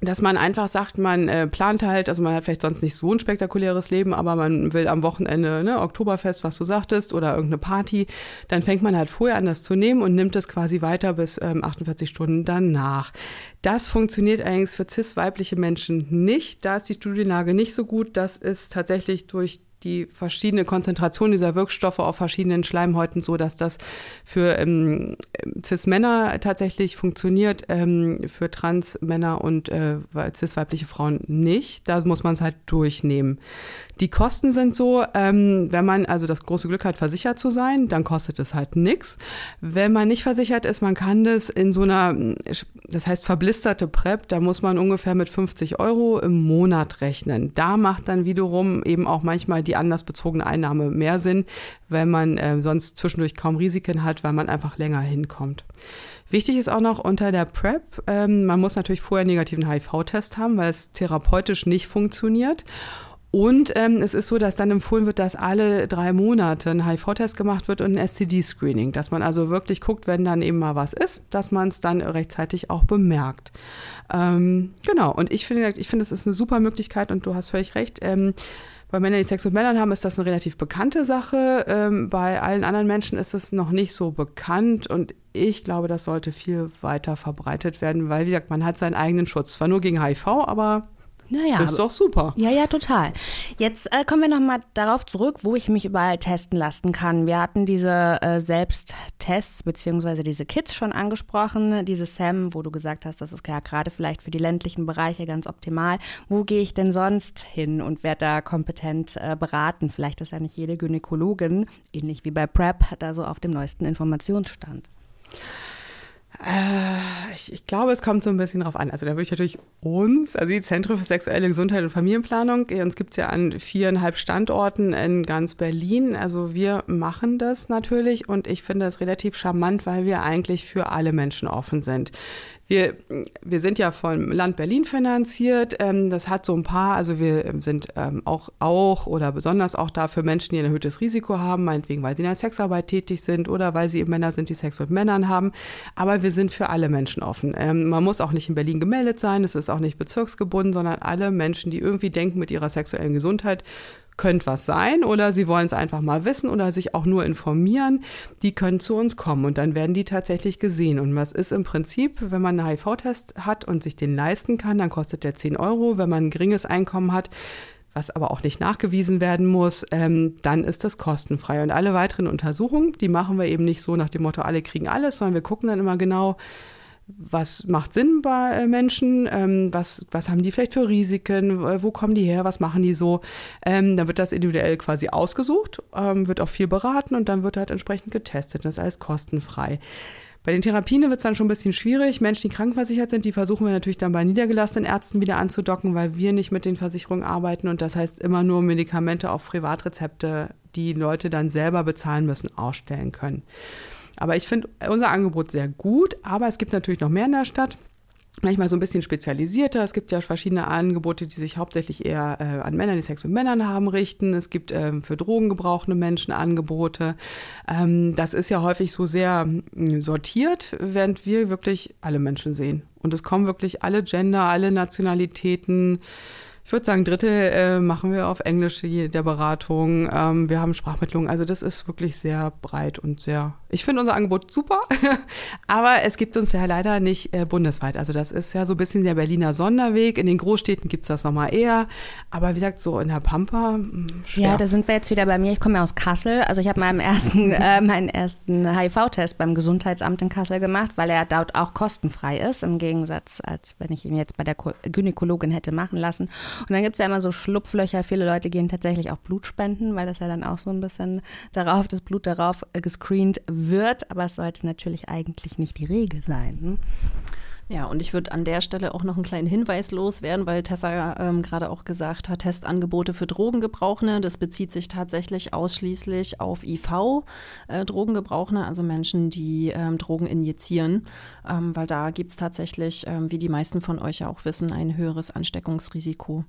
dass man einfach sagt, man äh, plant halt, also man hat vielleicht sonst nicht so ein spektakuläres Leben, aber man will am Wochenende, ne, Oktoberfest, was du sagtest, oder irgendeine Party, dann fängt man halt vorher an, das zu nehmen und nimmt es quasi weiter bis ähm, 48 Stunden danach. Das funktioniert eigentlich für cis-weibliche Menschen nicht. Da ist die Studienlage nicht so gut. Das ist tatsächlich durch die verschiedene Konzentration dieser Wirkstoffe auf verschiedenen Schleimhäuten so, dass das für ähm, Cis-Männer tatsächlich funktioniert, ähm, für Trans-Männer und äh, cis-weibliche Frauen nicht. Da muss man es halt durchnehmen. Die Kosten sind so, ähm, wenn man also das große Glück hat, versichert zu sein, dann kostet es halt nichts. Wenn man nicht versichert ist, man kann das in so einer, das heißt verblisterte PrEP, da muss man ungefähr mit 50 Euro im Monat rechnen. Da macht dann wiederum eben auch manchmal die anlassbezogene Einnahme mehr Sinn, wenn man äh, sonst zwischendurch kaum Risiken hat, weil man einfach länger hinkommt. Wichtig ist auch noch unter der PrEP, ähm, man muss natürlich vorher einen negativen HIV-Test haben, weil es therapeutisch nicht funktioniert. Und ähm, es ist so, dass dann empfohlen wird, dass alle drei Monate ein HIV-Test gemacht wird und ein STD-Screening, dass man also wirklich guckt, wenn dann eben mal was ist, dass man es dann rechtzeitig auch bemerkt. Ähm, genau, und ich finde, ich finde, es ist eine super Möglichkeit und du hast völlig recht. Ähm, bei Männern, die Sex mit Männern haben, ist das eine relativ bekannte Sache. Ähm, bei allen anderen Menschen ist es noch nicht so bekannt und ich glaube, das sollte viel weiter verbreitet werden, weil, wie gesagt, man hat seinen eigenen Schutz. Zwar nur gegen HIV, aber naja. Das ist doch super. Ja, ja, total. Jetzt äh, kommen wir nochmal darauf zurück, wo ich mich überall testen lassen kann. Wir hatten diese äh, Selbsttests beziehungsweise diese Kits schon angesprochen, diese SAM, wo du gesagt hast, das ist ja gerade vielleicht für die ländlichen Bereiche ganz optimal. Wo gehe ich denn sonst hin und werde da kompetent äh, beraten? Vielleicht ist ja nicht jede Gynäkologin, ähnlich wie bei PrEP, da so auf dem neuesten Informationsstand. Äh, ich, ich, glaube, es kommt so ein bisschen drauf an. Also da würde ich natürlich uns, also die Zentren für sexuelle Gesundheit und Familienplanung, uns gibt es ja an viereinhalb Standorten in ganz Berlin. Also wir machen das natürlich und ich finde das relativ charmant, weil wir eigentlich für alle Menschen offen sind. Wir, wir sind ja vom Land Berlin finanziert. Ähm, das hat so ein paar, also wir sind ähm, auch, auch oder besonders auch da für Menschen, die ein erhöhtes Risiko haben, meinetwegen, weil sie in der Sexarbeit tätig sind oder weil sie Männer sind, die Sex mit Männern haben. Aber wir sind für alle Menschen offen. Ähm, man muss auch nicht in Berlin gemeldet sein, es ist auch nicht bezirksgebunden, sondern alle Menschen, die irgendwie denken, mit ihrer sexuellen Gesundheit könnte was sein oder sie wollen es einfach mal wissen oder sich auch nur informieren, die können zu uns kommen und dann werden die tatsächlich gesehen. Und was ist im Prinzip, wenn man einen HIV-Test hat und sich den leisten kann, dann kostet der 10 Euro. Wenn man ein geringes Einkommen hat, was aber auch nicht nachgewiesen werden muss, ähm, dann ist das kostenfrei. Und alle weiteren Untersuchungen, die machen wir eben nicht so nach dem Motto, alle kriegen alles, sondern wir gucken dann immer genau, was macht Sinn bei äh, Menschen, ähm, was, was haben die vielleicht für Risiken, wo kommen die her, was machen die so. Ähm, dann wird das individuell quasi ausgesucht, ähm, wird auch viel beraten und dann wird halt entsprechend getestet. Das ist alles kostenfrei. Bei den Therapien wird es dann schon ein bisschen schwierig. Menschen, die krankenversichert sind, die versuchen wir natürlich dann bei niedergelassenen Ärzten wieder anzudocken, weil wir nicht mit den Versicherungen arbeiten und das heißt immer nur Medikamente auf Privatrezepte, die Leute dann selber bezahlen müssen, ausstellen können. Aber ich finde unser Angebot sehr gut, aber es gibt natürlich noch mehr in der Stadt manchmal so ein bisschen spezialisierter. Es gibt ja verschiedene Angebote, die sich hauptsächlich eher äh, an Männer, die Sex mit Männern haben, richten. Es gibt ähm, für drogengebrauchende Menschen Angebote. Ähm, das ist ja häufig so sehr hm, sortiert, während wir wirklich alle Menschen sehen. Und es kommen wirklich alle Gender, alle Nationalitäten, ich würde sagen, Drittel äh, machen wir auf Englisch der Beratung. Ähm, wir haben Sprachmittlung. Also das ist wirklich sehr breit und sehr. Ich finde unser Angebot super, (laughs) aber es gibt uns ja leider nicht äh, bundesweit. Also das ist ja so ein bisschen der Berliner Sonderweg. In den Großstädten gibt es das nochmal eher. Aber wie gesagt, so in der Pampa. Hm, schwer. Ja, da sind wir jetzt wieder bei mir. Ich komme ja aus Kassel. Also ich habe meinen ersten, (laughs) äh, meinen ersten HIV-Test beim Gesundheitsamt in Kassel gemacht, weil er dort auch kostenfrei ist, im Gegensatz, als wenn ich ihn jetzt bei der Gynäkologin hätte machen lassen. Und dann gibt es ja immer so Schlupflöcher. Viele Leute gehen tatsächlich auch Blut spenden, weil das ja dann auch so ein bisschen darauf, das Blut darauf gescreent wird. Aber es sollte natürlich eigentlich nicht die Regel sein. Hm? Ja, und ich würde an der Stelle auch noch einen kleinen Hinweis loswerden, weil Tessa ähm, gerade auch gesagt hat, Testangebote für Drogengebrauchende. Das bezieht sich tatsächlich ausschließlich auf IV-Drogengebrauchende, äh, also Menschen, die ähm, Drogen injizieren, ähm, weil da gibt es tatsächlich, ähm, wie die meisten von euch ja auch wissen, ein höheres Ansteckungsrisiko.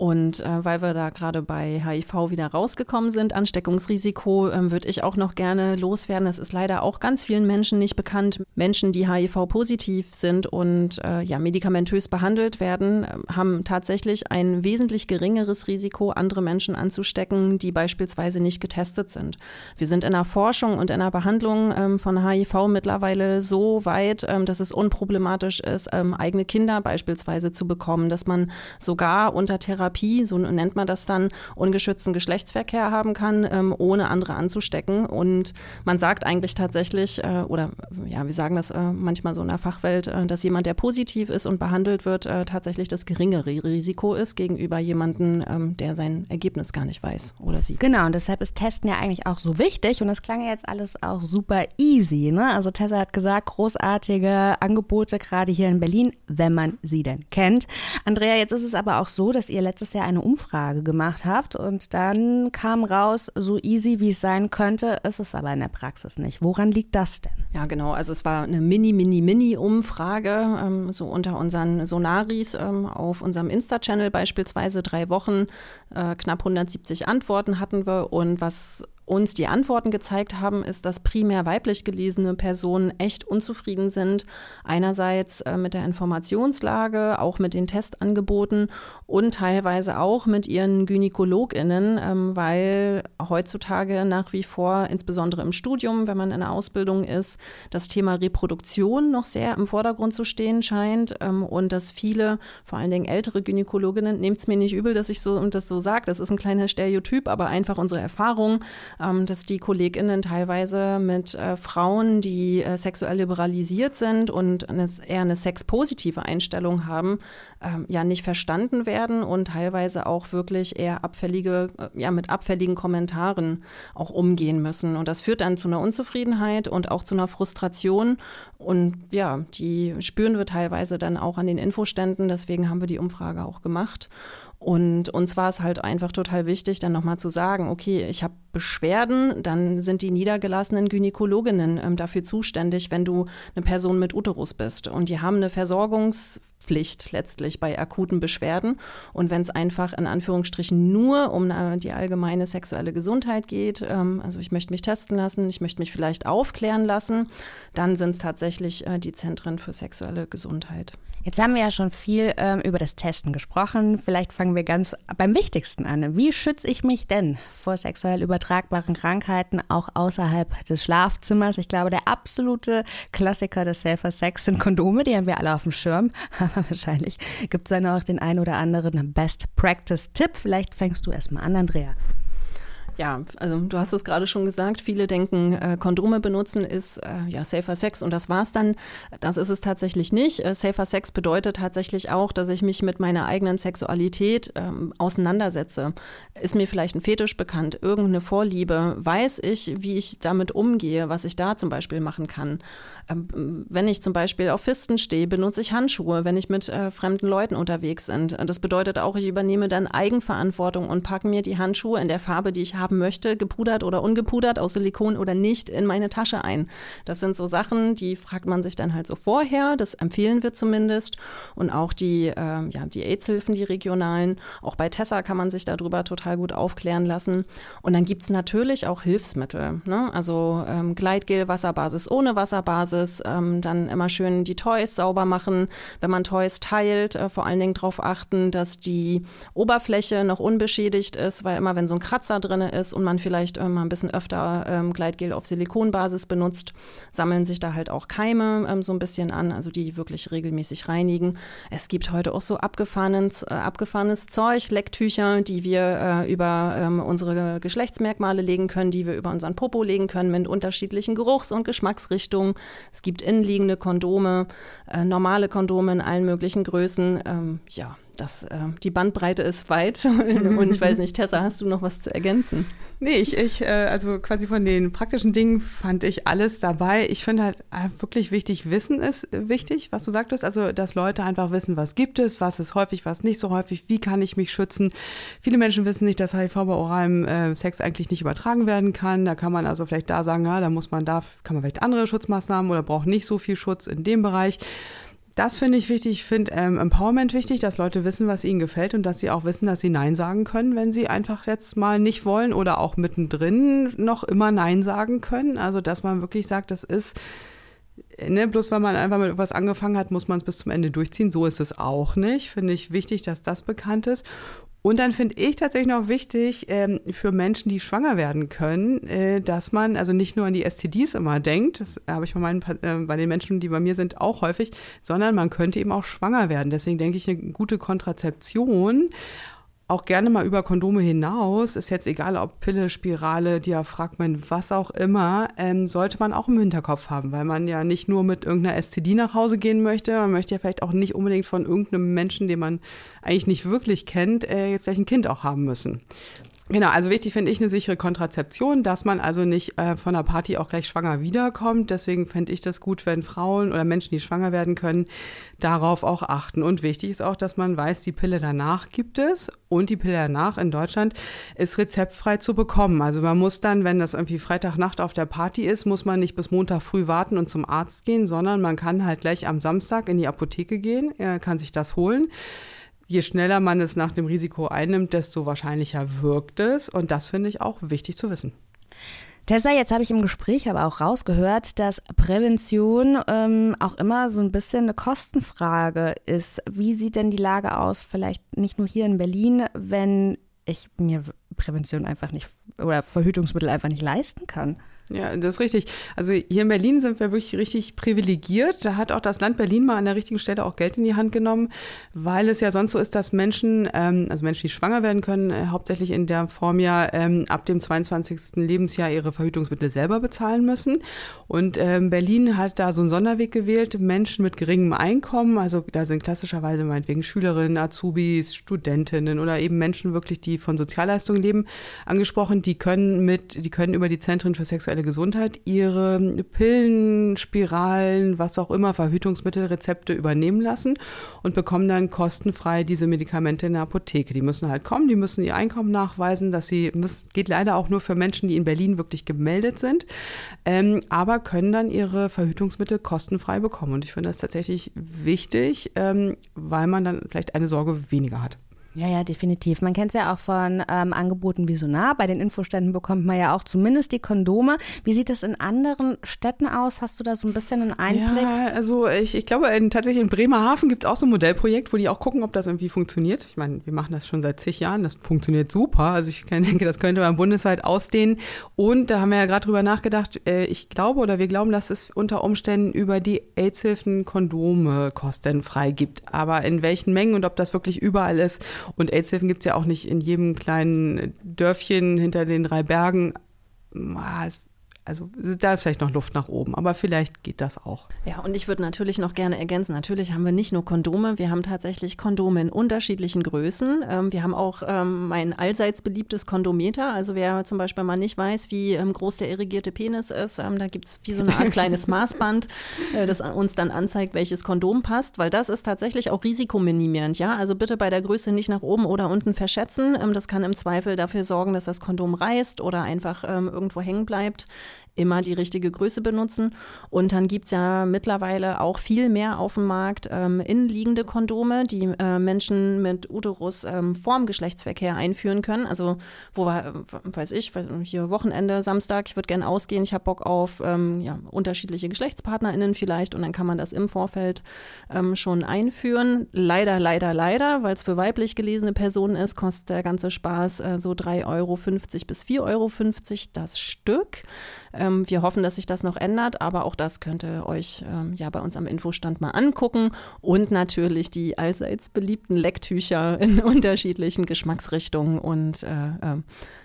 Und äh, weil wir da gerade bei HIV wieder rausgekommen sind, Ansteckungsrisiko, äh, würde ich auch noch gerne loswerden. Es ist leider auch ganz vielen Menschen nicht bekannt. Menschen, die HIV-positiv sind und äh, ja, medikamentös behandelt werden, äh, haben tatsächlich ein wesentlich geringeres Risiko, andere Menschen anzustecken, die beispielsweise nicht getestet sind. Wir sind in der Forschung und in der Behandlung ähm, von HIV mittlerweile so weit, ähm, dass es unproblematisch ist, ähm, eigene Kinder beispielsweise zu bekommen, dass man sogar unter Therapie, so nennt man das dann, ungeschützten Geschlechtsverkehr haben kann, ähm, ohne andere anzustecken. Und man sagt eigentlich tatsächlich, äh, oder ja, wir sagen das äh, manchmal so in der Fachwelt, äh, dass dass jemand, der positiv ist und behandelt wird, äh, tatsächlich das geringere Risiko ist gegenüber jemandem, ähm, der sein Ergebnis gar nicht weiß oder sie. Genau, und deshalb ist Testen ja eigentlich auch so wichtig und das klang ja jetzt alles auch super easy. Ne? Also Tessa hat gesagt, großartige Angebote gerade hier in Berlin, wenn man sie denn kennt. Andrea, jetzt ist es aber auch so, dass ihr letztes Jahr eine Umfrage gemacht habt und dann kam raus, so easy wie es sein könnte, ist es aber in der Praxis nicht. Woran liegt das denn? Ja, genau. Also es war eine mini, mini, mini Umfrage Tage, ähm, so unter unseren Sonaris ähm, auf unserem Insta-Channel beispielsweise drei Wochen, äh, knapp 170 Antworten hatten wir. Und was uns die Antworten gezeigt haben, ist, dass primär weiblich gelesene Personen echt unzufrieden sind. Einerseits äh, mit der Informationslage, auch mit den Testangeboten und teilweise auch mit ihren GynäkologInnen, ähm, weil heutzutage nach wie vor, insbesondere im Studium, wenn man in der Ausbildung ist, das Thema Reproduktion noch sehr im Vordergrund zu stehen scheint ähm, und dass viele, vor allen Dingen ältere Gynäkologinnen, nehmt es mir nicht übel, dass ich so das so sage, das ist ein kleiner Stereotyp, aber einfach unsere Erfahrung, ähm, dass die KollegInnen teilweise mit äh, Frauen, die äh, sexuell liberalisiert sind und eine, eher eine sexpositive Einstellung haben, ähm, ja nicht verstanden werden und teilweise auch wirklich eher abfällige, äh, ja mit abfälligen Kommentaren auch umgehen müssen. Und das führt dann zu einer Unzufriedenheit und auch zu einer Frustration. Und ja, die spüren wir teilweise dann auch an den Infoständen. Deswegen haben wir die Umfrage auch gemacht. Und uns war es halt einfach total wichtig, dann nochmal zu sagen, okay, ich habe Beschwerden, dann sind die niedergelassenen Gynäkologinnen ähm, dafür zuständig, wenn du eine Person mit Uterus bist. Und die haben eine Versorgungspflicht letztlich bei akuten Beschwerden. Und wenn es einfach in Anführungsstrichen nur um eine, die allgemeine sexuelle Gesundheit geht, ähm, also ich möchte mich testen lassen, ich möchte mich vielleicht aufklären lassen, dann sind es tatsächlich äh, die Zentren für sexuelle Gesundheit. Jetzt haben wir ja schon viel ähm, über das Testen gesprochen. Vielleicht fangen wir ganz beim Wichtigsten an. Wie schütze ich mich denn vor sexuell übertragbaren Krankheiten auch außerhalb des Schlafzimmers? Ich glaube, der absolute Klassiker des Safer Sex sind Kondome, die haben wir alle auf dem Schirm. (laughs) Aber wahrscheinlich gibt es dann auch den ein oder anderen Best Practice Tipp. Vielleicht fängst du erstmal an, Andrea. Ja, also du hast es gerade schon gesagt, viele denken, äh, Kondome benutzen ist äh, ja safer Sex und das war's dann. Das ist es tatsächlich nicht. Äh, safer Sex bedeutet tatsächlich auch, dass ich mich mit meiner eigenen Sexualität ähm, auseinandersetze. Ist mir vielleicht ein Fetisch bekannt, irgendeine Vorliebe, weiß ich, wie ich damit umgehe, was ich da zum Beispiel machen kann. Ähm, wenn ich zum Beispiel auf Fisten stehe, benutze ich Handschuhe, wenn ich mit äh, fremden Leuten unterwegs bin. Das bedeutet auch, ich übernehme dann Eigenverantwortung und packe mir die Handschuhe in der Farbe, die ich habe, haben möchte, gepudert oder ungepudert, aus Silikon oder nicht, in meine Tasche ein. Das sind so Sachen, die fragt man sich dann halt so vorher. Das empfehlen wir zumindest. Und auch die, äh, ja, die AIDS-Hilfen, die regionalen. Auch bei Tessa kann man sich darüber total gut aufklären lassen. Und dann gibt es natürlich auch Hilfsmittel. Ne? Also ähm, Gleitgel, Wasserbasis ohne Wasserbasis. Ähm, dann immer schön die Toys sauber machen. Wenn man Toys teilt, äh, vor allen Dingen darauf achten, dass die Oberfläche noch unbeschädigt ist, weil immer wenn so ein Kratzer drin ist, ist und man vielleicht äh, mal ein bisschen öfter ähm, Gleitgel auf Silikonbasis benutzt, sammeln sich da halt auch Keime ähm, so ein bisschen an, also die wirklich regelmäßig reinigen. Es gibt heute auch so abgefahrenes, äh, abgefahrenes Zeug, Lecktücher, die wir äh, über ähm, unsere Geschlechtsmerkmale legen können, die wir über unseren Popo legen können mit unterschiedlichen Geruchs- und Geschmacksrichtungen. Es gibt innenliegende Kondome, äh, normale Kondome in allen möglichen Größen. Ähm, ja, das, äh, die Bandbreite ist weit. (laughs) Und ich weiß nicht, Tessa, hast du noch was zu ergänzen? Nee, ich, ich äh, also quasi von den praktischen Dingen fand ich alles dabei. Ich finde halt äh, wirklich wichtig, Wissen ist wichtig, was du sagtest. Also, dass Leute einfach wissen, was gibt es, was ist häufig, was nicht so häufig, wie kann ich mich schützen. Viele Menschen wissen nicht, dass HIV bei oralem äh, Sex eigentlich nicht übertragen werden kann. Da kann man also vielleicht da sagen, ja, da muss man da, kann man vielleicht andere Schutzmaßnahmen oder braucht nicht so viel Schutz in dem Bereich. Das finde ich wichtig. Ich finde ähm, Empowerment wichtig, dass Leute wissen, was ihnen gefällt und dass sie auch wissen, dass sie Nein sagen können, wenn sie einfach jetzt mal nicht wollen oder auch mittendrin noch immer Nein sagen können. Also, dass man wirklich sagt, das ist, ne, bloß weil man einfach mit etwas angefangen hat, muss man es bis zum Ende durchziehen. So ist es auch nicht. Finde ich wichtig, dass das bekannt ist. Und dann finde ich tatsächlich noch wichtig ähm, für Menschen, die schwanger werden können, äh, dass man also nicht nur an die STDs immer denkt, das habe ich bei, meinen, äh, bei den Menschen, die bei mir sind, auch häufig, sondern man könnte eben auch schwanger werden. Deswegen denke ich, eine gute Kontrazeption auch gerne mal über Kondome hinaus, ist jetzt egal ob Pille, Spirale, Diaphragmen, was auch immer, ähm, sollte man auch im Hinterkopf haben, weil man ja nicht nur mit irgendeiner STD nach Hause gehen möchte, man möchte ja vielleicht auch nicht unbedingt von irgendeinem Menschen, den man eigentlich nicht wirklich kennt, äh, jetzt gleich ein Kind auch haben müssen. Genau, also wichtig finde ich eine sichere Kontrazeption, dass man also nicht äh, von der Party auch gleich schwanger wiederkommt. Deswegen fände ich das gut, wenn Frauen oder Menschen, die schwanger werden können, darauf auch achten. Und wichtig ist auch, dass man weiß, die Pille danach gibt es und die Pille danach in Deutschland ist rezeptfrei zu bekommen. Also man muss dann, wenn das irgendwie Freitagnacht auf der Party ist, muss man nicht bis Montag früh warten und zum Arzt gehen, sondern man kann halt gleich am Samstag in die Apotheke gehen, er kann sich das holen je schneller man es nach dem Risiko einnimmt, desto wahrscheinlicher wirkt es. Und das finde ich auch wichtig zu wissen. Tessa, jetzt habe ich im Gespräch aber auch rausgehört, dass Prävention ähm, auch immer so ein bisschen eine Kostenfrage ist. Wie sieht denn die Lage aus, vielleicht nicht nur hier in Berlin, wenn ich mir Prävention einfach nicht oder Verhütungsmittel einfach nicht leisten kann? Ja, das ist richtig. Also hier in Berlin sind wir wirklich richtig privilegiert. Da hat auch das Land Berlin mal an der richtigen Stelle auch Geld in die Hand genommen, weil es ja sonst so ist, dass Menschen, ähm, also Menschen, die schwanger werden können, äh, hauptsächlich in der Form ja ähm, ab dem 22. Lebensjahr ihre Verhütungsmittel selber bezahlen müssen. Und ähm, Berlin hat da so einen Sonderweg gewählt, Menschen mit geringem Einkommen, also da sind klassischerweise meinetwegen Schülerinnen, Azubis, Studentinnen oder eben Menschen wirklich, die von Sozialleistungen leben, angesprochen, die können mit, die können über die Zentren für sexuelle sexuelle Gesundheit ihre Pillen, Spiralen, was auch immer, Verhütungsmittelrezepte übernehmen lassen und bekommen dann kostenfrei diese Medikamente in der Apotheke. Die müssen halt kommen, die müssen ihr Einkommen nachweisen, dass sie, das geht leider auch nur für Menschen, die in Berlin wirklich gemeldet sind, ähm, aber können dann ihre Verhütungsmittel kostenfrei bekommen. Und ich finde das tatsächlich wichtig, ähm, weil man dann vielleicht eine Sorge weniger hat. Ja, ja, definitiv. Man kennt es ja auch von ähm, Angeboten wie Sonar. Bei den Infoständen bekommt man ja auch zumindest die Kondome. Wie sieht das in anderen Städten aus? Hast du da so ein bisschen einen Einblick? Ja, also ich, ich glaube, in, tatsächlich in Bremerhaven gibt es auch so ein Modellprojekt, wo die auch gucken, ob das irgendwie funktioniert. Ich meine, wir machen das schon seit zig Jahren. Das funktioniert super. Also ich (laughs) denke, das könnte man bundesweit ausdehnen. Und da haben wir ja gerade drüber nachgedacht. Äh, ich glaube oder wir glauben, dass es unter Umständen über die AIDS-Hilfen Kondome kostenfrei gibt. Aber in welchen Mengen und ob das wirklich überall ist und AIDS-Hilfen gibt es ja auch nicht in jedem kleinen Dörfchen hinter den drei Bergen. Ah, es also da ist vielleicht noch Luft nach oben, aber vielleicht geht das auch. Ja, und ich würde natürlich noch gerne ergänzen, natürlich haben wir nicht nur Kondome, wir haben tatsächlich Kondome in unterschiedlichen Größen. Ähm, wir haben auch ähm, mein allseits beliebtes Kondometer. Also wer zum Beispiel mal nicht weiß, wie ähm, groß der irrigierte Penis ist, ähm, da gibt es wie so eine Art (laughs) kleines Maßband, äh, das uns dann anzeigt, welches Kondom passt, weil das ist tatsächlich auch risikominimierend. Ja, also bitte bei der Größe nicht nach oben oder unten verschätzen. Ähm, das kann im Zweifel dafür sorgen, dass das Kondom reißt oder einfach ähm, irgendwo hängen bleibt immer die richtige Größe benutzen. Und dann gibt es ja mittlerweile auch viel mehr auf dem Markt ähm, innenliegende Kondome, die äh, Menschen mit Uterus ähm, vorm Geschlechtsverkehr einführen können. Also, wo wir, äh, weiß ich, hier Wochenende, Samstag, ich würde gerne ausgehen, ich habe Bock auf ähm, ja, unterschiedliche GeschlechtspartnerInnen vielleicht und dann kann man das im Vorfeld ähm, schon einführen. Leider, leider, leider, weil es für weiblich gelesene Personen ist, kostet der ganze Spaß äh, so 3,50 Euro bis 4,50 Euro das Stück. Ähm, wir hoffen, dass sich das noch ändert, aber auch das könnt ihr euch ähm, ja bei uns am Infostand mal angucken und natürlich die allseits beliebten Lecktücher in (laughs) unterschiedlichen Geschmacksrichtungen und äh, äh,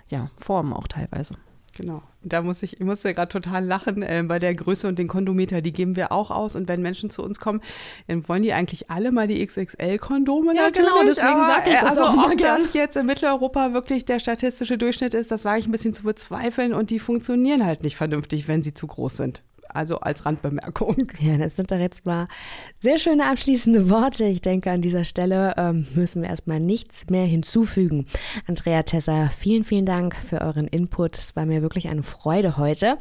ja, Formen auch teilweise. Genau. Da muss ich, ich musste gerade total lachen äh, bei der Größe und den Kondometer, die geben wir auch aus. Und wenn Menschen zu uns kommen, dann wollen die eigentlich alle mal die XXL-Kondome ja, genau, natürlich. Genau, deswegen sage ich das also auch ob das jetzt in Mitteleuropa wirklich der statistische Durchschnitt ist, das war ich ein bisschen zu bezweifeln. Und die funktionieren halt nicht vernünftig, wenn sie zu groß sind. Also als Randbemerkung. Ja, das sind doch jetzt mal sehr schöne abschließende Worte. Ich denke, an dieser Stelle ähm, müssen wir erstmal nichts mehr hinzufügen. Andrea Tessa, vielen, vielen Dank für euren Input. Es war mir wirklich eine Freude heute.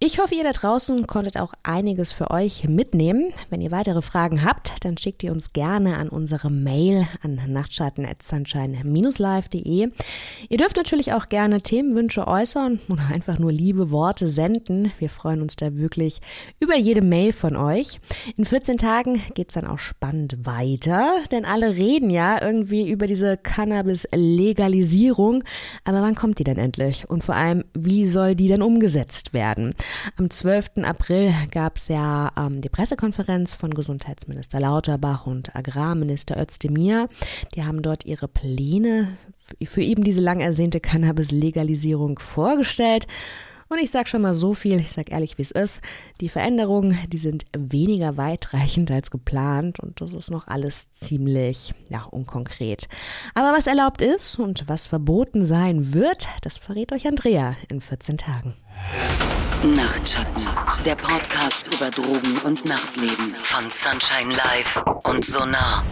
Ich hoffe, ihr da draußen konntet auch einiges für euch mitnehmen. Wenn ihr weitere Fragen habt, dann schickt ihr uns gerne an unsere Mail an nachtschatten.sunshine-live.de. Ihr dürft natürlich auch gerne Themenwünsche äußern oder einfach nur liebe Worte senden. Wir freuen uns da wirklich über jede Mail von euch. In 14 Tagen geht es dann auch spannend weiter, denn alle reden ja irgendwie über diese Cannabis-Legalisierung. Aber wann kommt die denn endlich? Und vor allem, wie soll die denn umgesetzt werden? Am 12. April gab es ja ähm, die Pressekonferenz von Gesundheitsminister Lauterbach und Agrarminister Özdemir. Die haben dort ihre Pläne für eben diese lang ersehnte Cannabis-Legalisierung vorgestellt. Und ich sage schon mal so viel, ich sage ehrlich, wie es ist. Die Veränderungen, die sind weniger weitreichend als geplant und das ist noch alles ziemlich ja, unkonkret. Aber was erlaubt ist und was verboten sein wird, das verrät euch Andrea in 14 Tagen. Nachtschatten, der Podcast über Drogen und Nachtleben von Sunshine Live und Sonar.